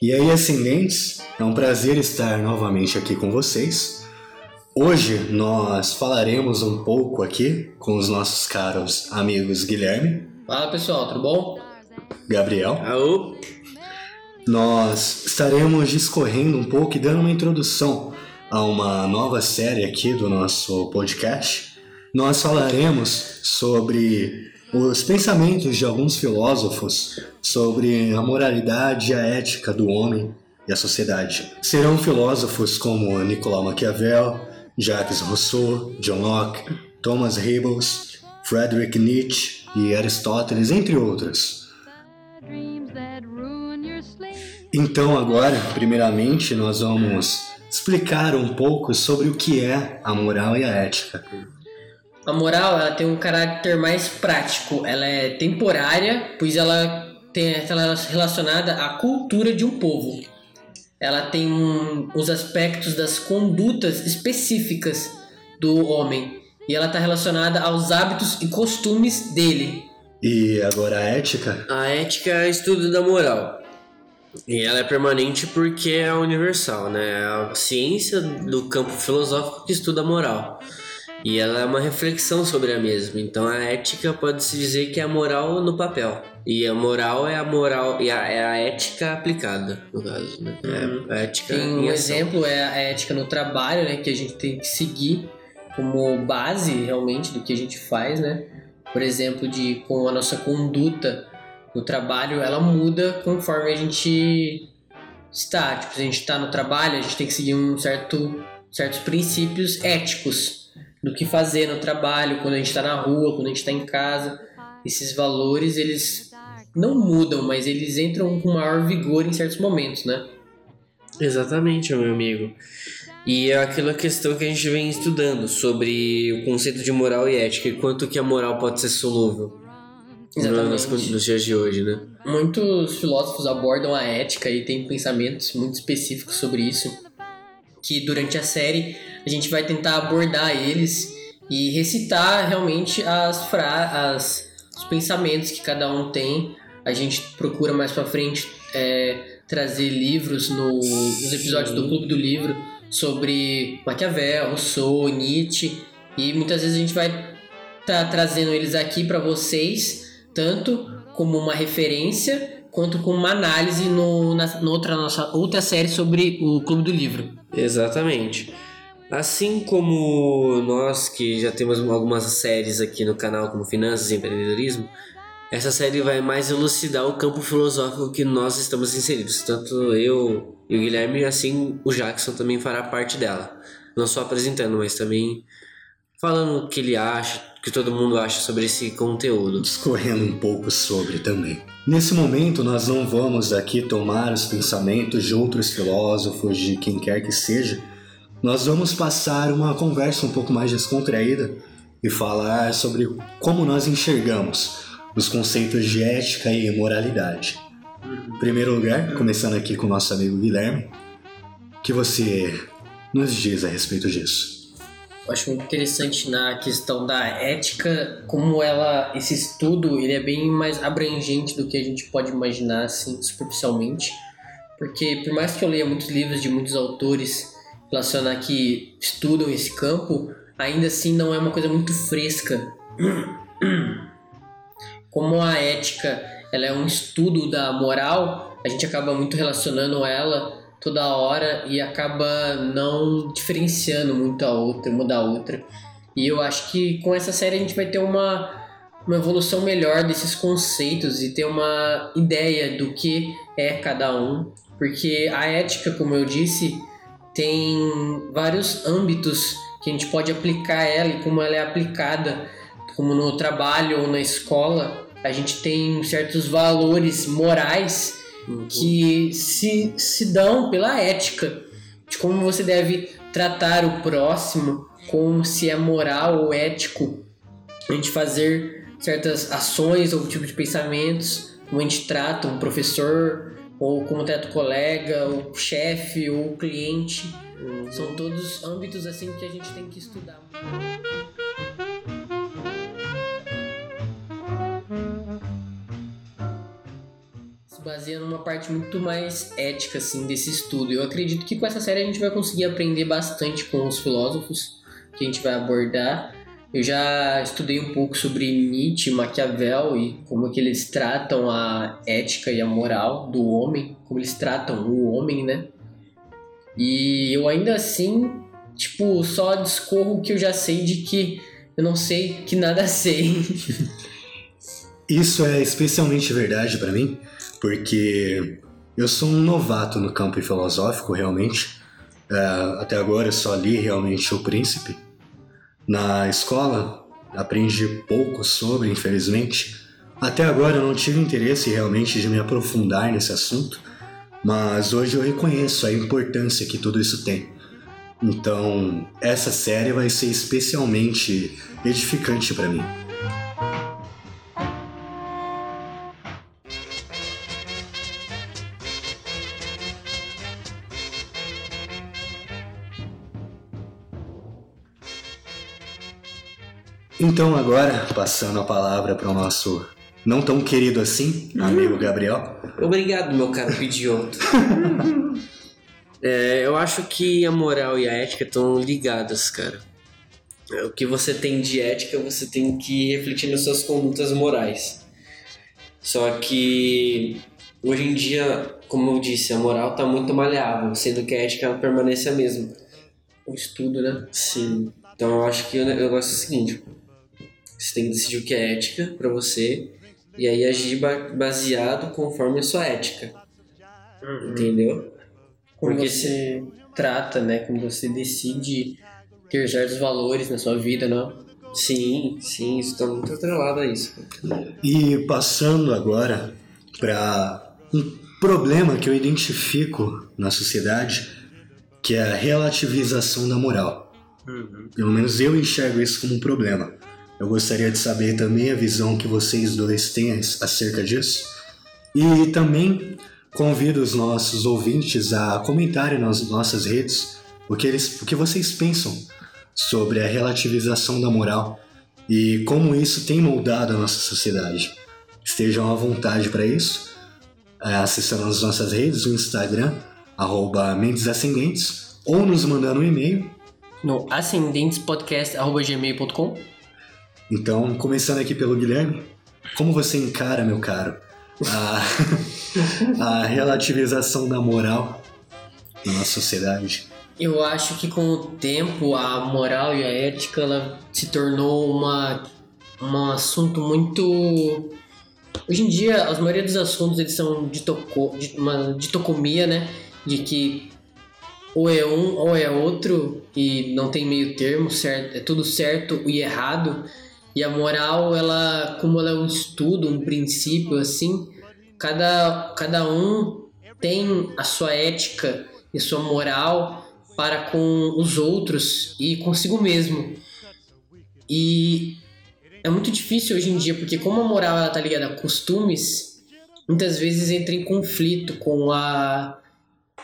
E aí, ascendentes, é um prazer estar novamente aqui com vocês. Hoje nós falaremos um pouco aqui com os nossos caros amigos Guilherme, Fala pessoal, tudo bom? Gabriel. Aô! Nós estaremos discorrendo um pouco e dando uma introdução a uma nova série aqui do nosso podcast. Nós falaremos sobre os pensamentos de alguns filósofos sobre a moralidade e a ética do homem e a sociedade. Serão filósofos como Nicolau Maquiavel, Jacques Rousseau, John Locke, Thomas Rebels, Friedrich Nietzsche e Aristóteles, entre outros. Então agora, primeiramente, nós vamos explicar um pouco sobre o que é a moral e a ética. A moral ela tem um caráter mais prático, ela é temporária, pois ela tem ela é relacionada à cultura de um povo. Ela tem um, os aspectos das condutas específicas do homem e ela está relacionada aos hábitos e costumes dele. E agora a ética? A ética é o estudo da moral. E ela é permanente porque é universal, né? É a ciência do campo filosófico que estuda a moral. E ela é uma reflexão sobre a mesma. Então a ética pode-se dizer que é a moral no papel. E a moral é a moral e a, é a ética aplicada, no caso. Né? É a ética Tem em um exemplo é a ética no trabalho, né, que a gente tem que seguir como base realmente do que a gente faz, né? Por exemplo, de com a nossa conduta no trabalho, ela muda conforme a gente está. Tipo, se a gente está no trabalho, a gente tem que seguir um certo certos princípios éticos do que fazer no trabalho, quando a gente está na rua, quando a gente está em casa. Esses valores, eles não mudam, mas eles entram com maior vigor em certos momentos, né? Exatamente, meu amigo. E é aquela questão que a gente vem estudando sobre o conceito de moral e ética e quanto que a moral pode ser solúvel nos, Exatamente. nos dias de hoje, né? Muitos filósofos abordam a ética e têm pensamentos muito específicos sobre isso, que durante a série a gente vai tentar abordar eles e recitar realmente as, fra as os pensamentos que cada um tem. A gente procura mais pra frente é, trazer livros no- nos episódios do Clube do Livro sobre Maquiavel, Rousseau, Nietzsche e muitas vezes a gente vai tá trazendo eles aqui para vocês tanto como uma referência quanto como uma análise no, na, na outra, nossa outra série sobre o Clube do Livro. Exatamente. Assim como nós que já temos algumas séries aqui no canal como Finanças e Empreendedorismo, essa série vai mais elucidar o campo filosófico que nós estamos inseridos. Tanto eu e o Guilherme, assim o Jackson também fará parte dela. Não só apresentando, mas também falando o que ele acha, o que todo mundo acha sobre esse conteúdo. discorrendo um pouco sobre também. Nesse momento, nós não vamos aqui tomar os pensamentos de outros filósofos, de quem quer que seja. Nós vamos passar uma conversa um pouco mais descontraída e falar sobre como nós enxergamos os conceitos de ética e moralidade. Em primeiro lugar, começando aqui com o nosso amigo Guilherme, que você nos diz a respeito disso? Eu acho muito interessante na questão da ética, como ela, esse estudo, ele é bem mais abrangente do que a gente pode imaginar, assim, superficialmente. Porque por mais que eu leia muitos livros de muitos autores relacionados que estudam esse campo, ainda assim não é uma coisa muito fresca. Como a ética, ela é um estudo da moral, a gente acaba muito relacionando ela toda hora e acaba não diferenciando muito a outra, uma da outra. E eu acho que com essa série a gente vai ter uma, uma evolução melhor desses conceitos e ter uma ideia do que é cada um. Porque a ética, como eu disse, tem vários âmbitos que a gente pode aplicar ela e como ela é aplicada, como no trabalho ou na escola, a gente tem certos valores morais que se, se dão pela ética de como você deve tratar o próximo, como se é moral ou ético a gente fazer certas ações ou tipo de pensamentos, como a gente trata um professor, ou como trata o colega, o chefe, ou o cliente. São todos âmbitos assim que a gente tem que estudar. Baseia numa parte muito mais ética assim desse estudo. Eu acredito que com essa série a gente vai conseguir aprender bastante com os filósofos que a gente vai abordar. Eu já estudei um pouco sobre Nietzsche, Maquiavel e como que eles tratam a ética e a moral do homem, como eles tratam o homem, né? E eu ainda assim, tipo, só discorro o que eu já sei de que eu não sei que nada sei. Isso é especialmente verdade para mim, porque eu sou um novato no campo filosófico, realmente. É, até agora eu só li realmente O Príncipe. Na escola aprendi pouco sobre, infelizmente. Até agora eu não tive interesse realmente de me aprofundar nesse assunto, mas hoje eu reconheço a importância que tudo isso tem. Então, essa série vai ser especialmente edificante para mim. Então agora, passando a palavra para o nosso não tão querido assim, amigo Gabriel. Obrigado, meu caro idiota. é, eu acho que a moral e a ética estão ligadas, cara. É, o que você tem de ética, você tem que refletir nas suas condutas morais. Só que hoje em dia, como eu disse, a moral está muito maleável, sendo que a ética permanece a mesma. O estudo, né? Sim. Então eu acho que o negócio é o seguinte: você tem que decidir o que é ética para você e aí agir baseado conforme a sua ética. Uhum. Entendeu? Como Porque você se... trata, né? Como você decide ter certos valores na sua vida, não? Sim, sim, isso está muito atrelado a isso. E passando agora para um problema que eu identifico na sociedade, que é a relativização da moral. Uhum. Pelo menos eu enxergo isso como um problema. Eu gostaria de saber também a visão que vocês dois têm acerca disso. E também convido os nossos ouvintes a comentarem nas nossas redes o que, eles, o que vocês pensam sobre a relativização da moral e como isso tem moldado a nossa sociedade. Estejam à vontade para isso, é, acessando as nossas redes, o Instagram, arroba Mentes Ascendentes, ou nos mandando um e-mail no ascendentespodcast.gmail.com então, começando aqui pelo Guilherme, como você encara, meu caro, a, a relativização da moral na nossa sociedade? Eu acho que com o tempo a moral e a ética ela se tornou uma, um assunto muito Hoje em dia, a maioria dos assuntos eles são de, toco, de uma ditocomia, né? De que ou é um ou é outro e não tem meio termo, certo? É tudo certo e errado. E a moral, ela, como ela é um estudo, um princípio assim, cada, cada um tem a sua ética e sua moral para com os outros e consigo mesmo. E é muito difícil hoje em dia, porque como a moral ela tá ligada a costumes, muitas vezes entra em conflito com a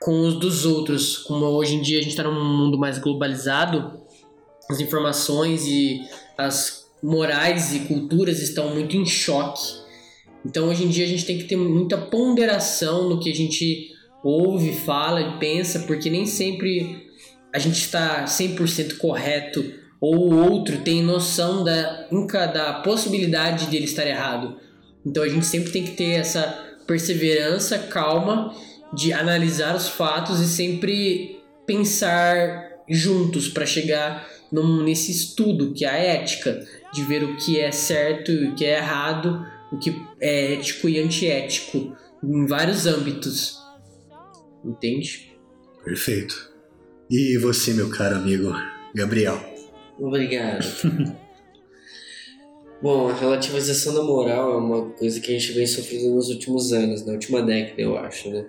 com os dos outros. Como hoje em dia a gente está num mundo mais globalizado, as informações e as morais e culturas estão muito em choque. Então hoje em dia a gente tem que ter muita ponderação no que a gente ouve, fala e pensa, porque nem sempre a gente está 100% correto ou o outro tem noção da, da possibilidade de ele estar errado. Então a gente sempre tem que ter essa perseverança, calma, de analisar os fatos e sempre pensar juntos para chegar num, nesse estudo que é a ética de ver o que é certo e o que é errado, o que é ético e antiético, em vários âmbitos. Entende? Perfeito. E você, meu caro amigo Gabriel? Obrigado. Bom, a relativização da moral é uma coisa que a gente vem sofrendo nos últimos anos, na última década, eu acho, né?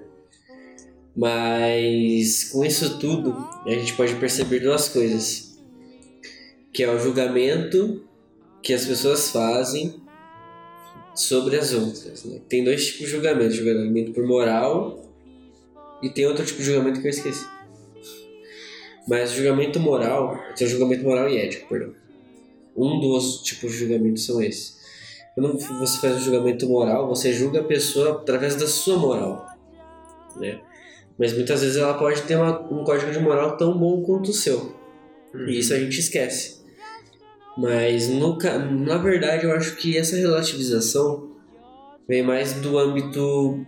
Mas com isso tudo, a gente pode perceber duas coisas. Que é o julgamento que as pessoas fazem sobre as outras. Né? Tem dois tipos de julgamento: julgamento por moral e tem outro tipo de julgamento que eu esqueci. Mas julgamento moral, tem julgamento moral e ético, perdão. Um dos tipos de julgamento são esses. quando você faz um julgamento moral, você julga a pessoa através da sua moral, né? Mas muitas vezes ela pode ter uma, um código de moral tão bom quanto o seu. E isso a gente esquece. Mas no, na verdade eu acho que essa relativização vem mais do âmbito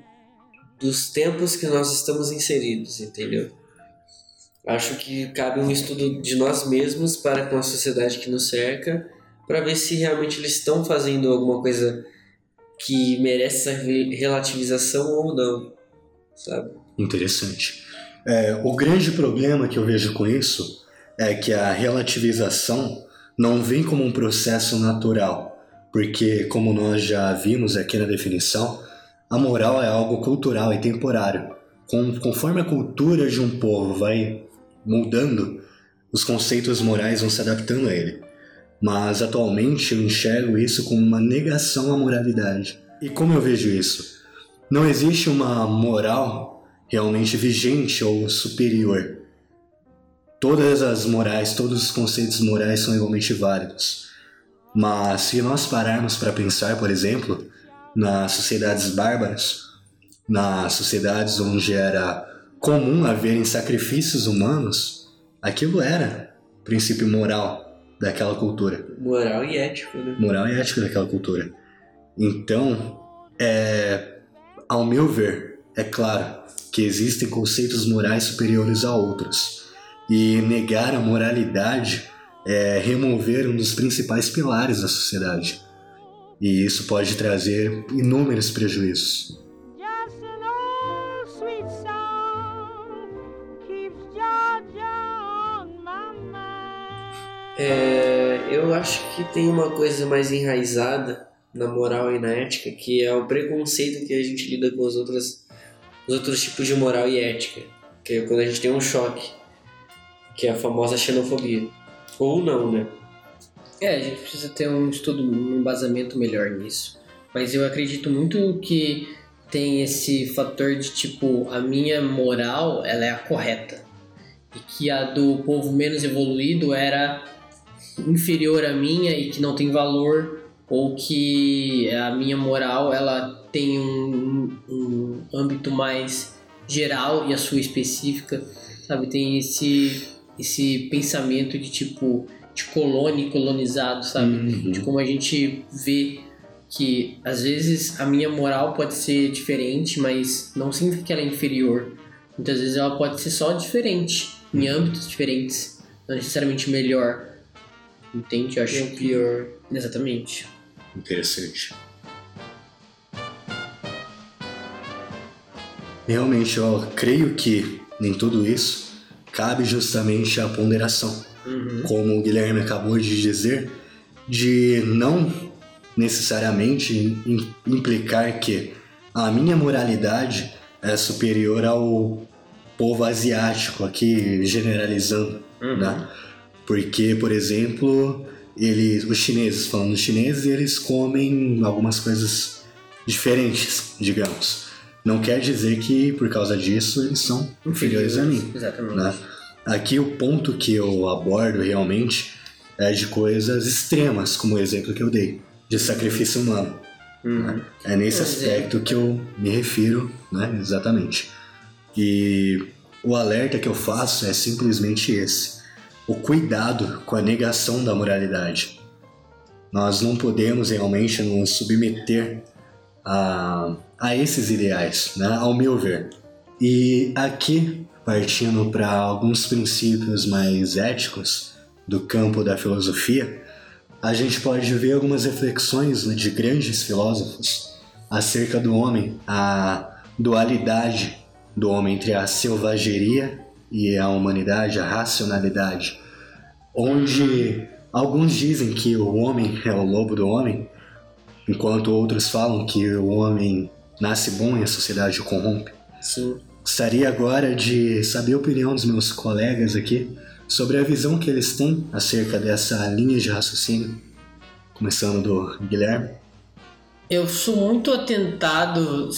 dos tempos que nós estamos inseridos, entendeu? Acho que cabe um estudo de nós mesmos para com a sociedade que nos cerca, para ver se realmente eles estão fazendo alguma coisa que merece essa relativização ou não, sabe? Interessante. É, o grande problema que eu vejo com isso é que a relativização não vem como um processo natural, porque, como nós já vimos aqui na definição, a moral é algo cultural e temporário. conforme a cultura de um povo vai mudando, os conceitos morais vão se adaptando a ele. Mas atualmente eu enxergo isso como uma negação à moralidade. E como eu vejo isso? Não existe uma moral realmente vigente ou superior. Todas as morais, todos os conceitos morais são igualmente válidos. Mas se nós pararmos para pensar, por exemplo, nas sociedades bárbaras, nas sociedades onde era comum haverem sacrifícios humanos, aquilo era princípio moral daquela cultura. Moral e ético, né? Moral e ético daquela cultura. Então, é, ao meu ver, é claro que existem conceitos morais superiores a outros. E negar a moralidade é remover um dos principais pilares da sociedade. E isso pode trazer inúmeros prejuízos. É, eu acho que tem uma coisa mais enraizada na moral e na ética, que é o preconceito que a gente lida com as outras, os outros tipos de moral e ética. Que é quando a gente tem um choque, que é a famosa xenofobia. Ou não, né? É, a gente precisa ter um estudo, um embasamento melhor nisso. Mas eu acredito muito que tem esse fator de tipo, a minha moral, ela é a correta. E que a do povo menos evoluído era inferior à minha e que não tem valor ou que a minha moral ela tem um, um âmbito mais geral e a sua específica, sabe? Tem esse esse pensamento de tipo de colônia e colonizado, sabe? Uhum. De como a gente vê que às vezes a minha moral pode ser diferente, mas não significa que ela é inferior. Muitas vezes ela pode ser só diferente, em uhum. âmbitos diferentes, não necessariamente melhor. Entende? Eu acho que... pior. Exatamente. Interessante. Realmente, eu creio que em tudo isso cabe justamente a ponderação uhum. como o Guilherme acabou de dizer, de não necessariamente implicar que a minha moralidade é superior ao povo asiático, aqui generalizando, uhum. né? Porque, por exemplo, eles, os chineses, falando chineses, eles comem algumas coisas diferentes, digamos. Não quer dizer que por causa disso eles são inferiores, a mim. Exatamente. Né? Aqui o ponto que eu abordo realmente é de coisas extremas, como o exemplo que eu dei, de sacrifício humano. Uhum. Né? É nesse aspecto que eu me refiro, né? Exatamente. E o alerta que eu faço é simplesmente esse: o cuidado com a negação da moralidade. Nós não podemos realmente nos submeter a, a esses ideais, né? ao meu ver. E aqui partindo para alguns princípios mais éticos do campo da filosofia, a gente pode ver algumas reflexões de grandes filósofos acerca do homem, a dualidade do homem entre a selvageria e a humanidade, a racionalidade, onde alguns dizem que o homem é o lobo do homem, enquanto outros falam que o homem nasce bom e a sociedade o corrompe. Sim. Gostaria agora de saber a opinião dos meus colegas aqui sobre a visão que eles têm acerca dessa linha de raciocínio, começando do Guilherme. Eu sou muito atentado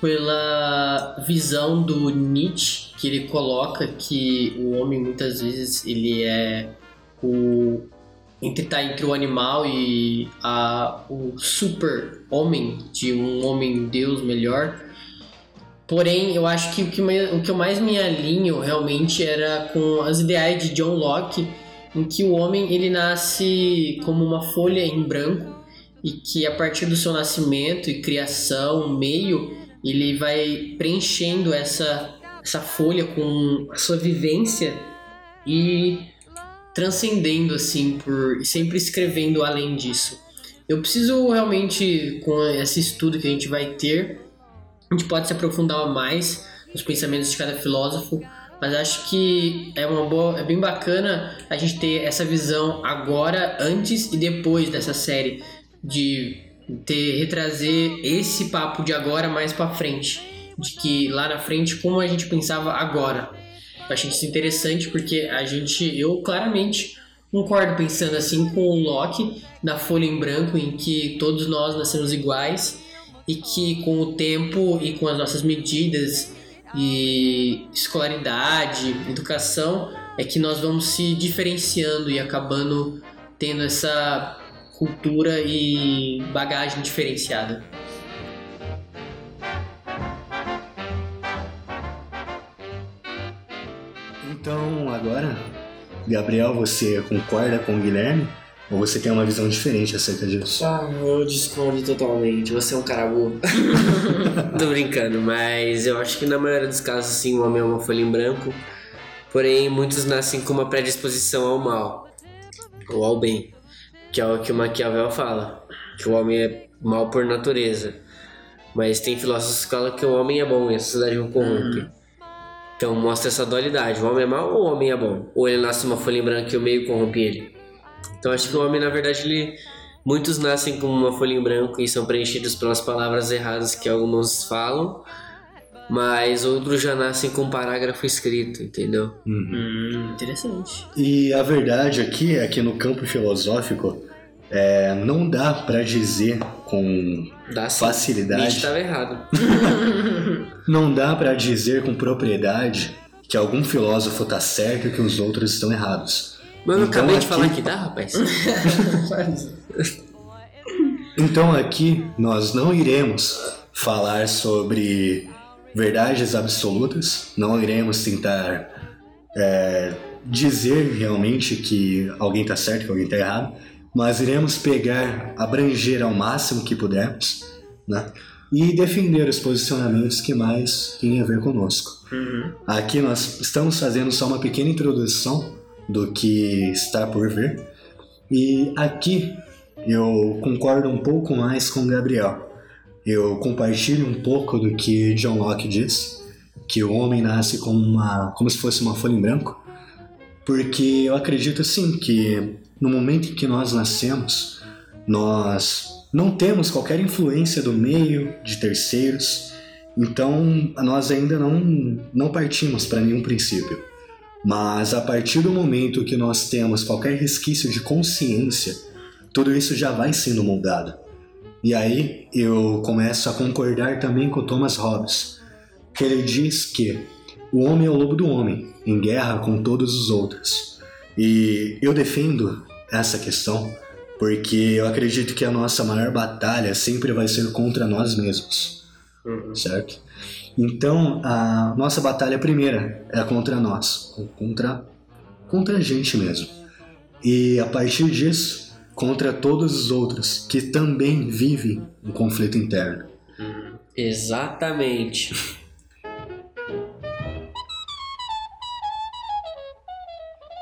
pela visão do Nietzsche, que ele coloca que o homem muitas vezes ele é o entre tá entre o animal e a, o super homem de um homem deus melhor. Porém, eu acho que o que, o que eu mais me alinho realmente era com as ideais de John Locke, em que o homem ele nasce como uma folha em branco e que a partir do seu nascimento e criação, meio, ele vai preenchendo essa, essa folha com a sua vivência e transcendendo assim por sempre escrevendo além disso. Eu preciso realmente com esse estudo que a gente vai ter, a gente pode se aprofundar mais nos pensamentos de cada filósofo, mas acho que é uma boa, é bem bacana a gente ter essa visão agora, antes e depois dessa série de ter retrazer esse papo de agora mais para frente, de que lá na frente como a gente pensava agora. Achei isso interessante porque a gente, eu claramente concordo pensando assim com o Loki na folha em branco em que todos nós nascemos iguais e que com o tempo e com as nossas medidas e escolaridade, educação, é que nós vamos se diferenciando e acabando tendo essa cultura e bagagem diferenciada. Gabriel, você concorda com o Guilherme? Ou você tem uma visão diferente acerca disso? Ah, eu discordo totalmente. Você é um cara burro. Tô brincando, mas eu acho que na maioria dos casos, sim, o homem é uma folha em branco. Porém, muitos nascem com uma predisposição ao mal ou ao bem, que é o que o Maquiavel fala, que o homem é mal por natureza. Mas tem filósofos que falam que o homem é bom e a sociedade o corrompe. Uhum. Então mostra essa dualidade: o homem é mau ou o homem é bom? Ou ele nasce uma folha em branco e o meio corrompe ele? Então acho que o homem, na verdade, ele. Muitos nascem com uma folha em branco e são preenchidos pelas palavras erradas que alguns falam, mas outros já nascem com um parágrafo escrito, entendeu? Uhum. Hum, interessante. E a verdade aqui é que no campo filosófico é, não dá para dizer com dá, facilidade. estava errado. não dá para dizer com propriedade que algum filósofo tá certo e que os outros estão errados. Mano, então, acabei aqui... de falar que dá, rapaz. então aqui nós não iremos falar sobre verdades absolutas, não iremos tentar é, dizer realmente que alguém está certo, que alguém está errado, mas iremos pegar, abranger ao máximo que pudermos, né? E defender os posicionamentos que mais têm a ver conosco. Uhum. Aqui nós estamos fazendo só uma pequena introdução do que está por vir. E aqui eu concordo um pouco mais com o Gabriel. Eu compartilho um pouco do que John Locke diz, que o homem nasce como, uma, como se fosse uma folha em branco, porque eu acredito sim que no momento em que nós nascemos, nós não temos qualquer influência do meio, de terceiros, então nós ainda não, não partimos para nenhum princípio. Mas a partir do momento que nós temos qualquer resquício de consciência, tudo isso já vai sendo moldado. E aí eu começo a concordar também com Thomas Hobbes, que ele diz que o homem é o lobo do homem, em guerra com todos os outros. E eu defendo essa questão porque eu acredito que a nossa maior batalha sempre vai ser contra nós mesmos, uhum. certo? Então, a nossa batalha primeira é contra nós, contra, contra a gente mesmo. E a partir disso, contra todos os outros que também vivem um conflito interno. Exatamente.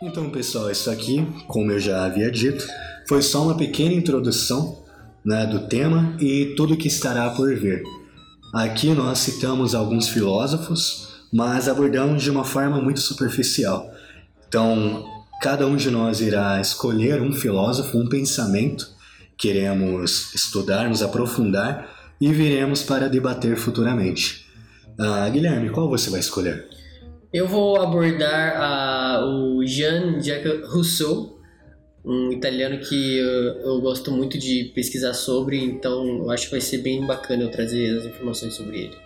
Então, pessoal, isso aqui, como eu já havia dito, foi só uma pequena introdução né, do tema e tudo que estará por vir. Aqui nós citamos alguns filósofos, mas abordamos de uma forma muito superficial. Então, cada um de nós irá escolher um filósofo, um pensamento, queremos estudar, nos aprofundar e viremos para debater futuramente. Ah, Guilherme, qual você vai escolher? Eu vou abordar ah, o Jean-Jacques Rousseau, um italiano que eu, eu, gosto muito de pesquisar sobre, então eu acho que vai ser bem bacana eu trazer as informações sobre ele.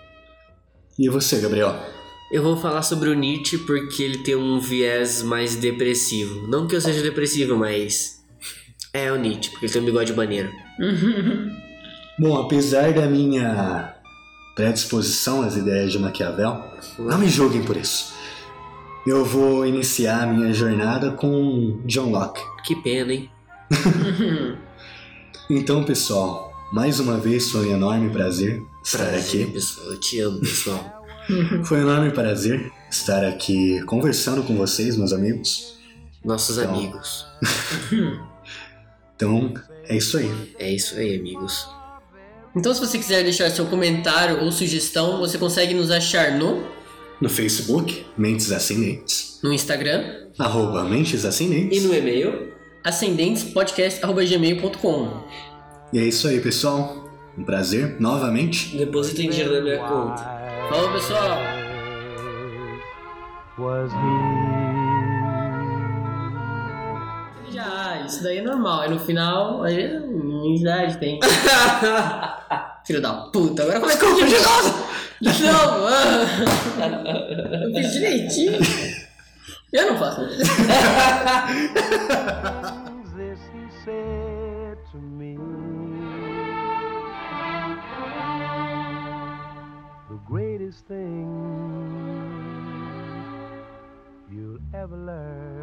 E você, Gabriel? Eu vou falar sobre o Nietzsche porque ele tem um viés mais depressivo. Não que eu seja depressivo, mas É, é o Nietzsche, porque ele tem um bigode maneiro. Bom, apesar da minha predisposição às ideias de Maquiavel, não me julguem por isso. Eu vou iniciar a minha jornada com John Locke. Que pena, hein? Então, pessoal, mais uma vez foi um enorme prazer estar Prazer, aqui. pessoal. Eu te amo, pessoal. Foi um enorme prazer estar aqui conversando com vocês, meus amigos. Nossos Então. amigos. Então, é isso aí. É isso aí, amigos. Então, se você quiser deixar seu comentário ou sugestão, você consegue nos achar no, No Facebook, Mentes Ascendentes. no Instagram, Arroba Mentes E Ascendentes. no e-mail? ascendentespodcast.gmail.com. E é isso aí, pessoal. Um prazer, novamente. Depositem dinheiro na minha conta. Falou, pessoal! was he. Já, isso daí é normal. Aí no final, aí, minha idade tem. Filho da puta, agora como é que eu não. Ah. Eu fiz direitinho. Eu não faço. greatest thing you'll ever learn.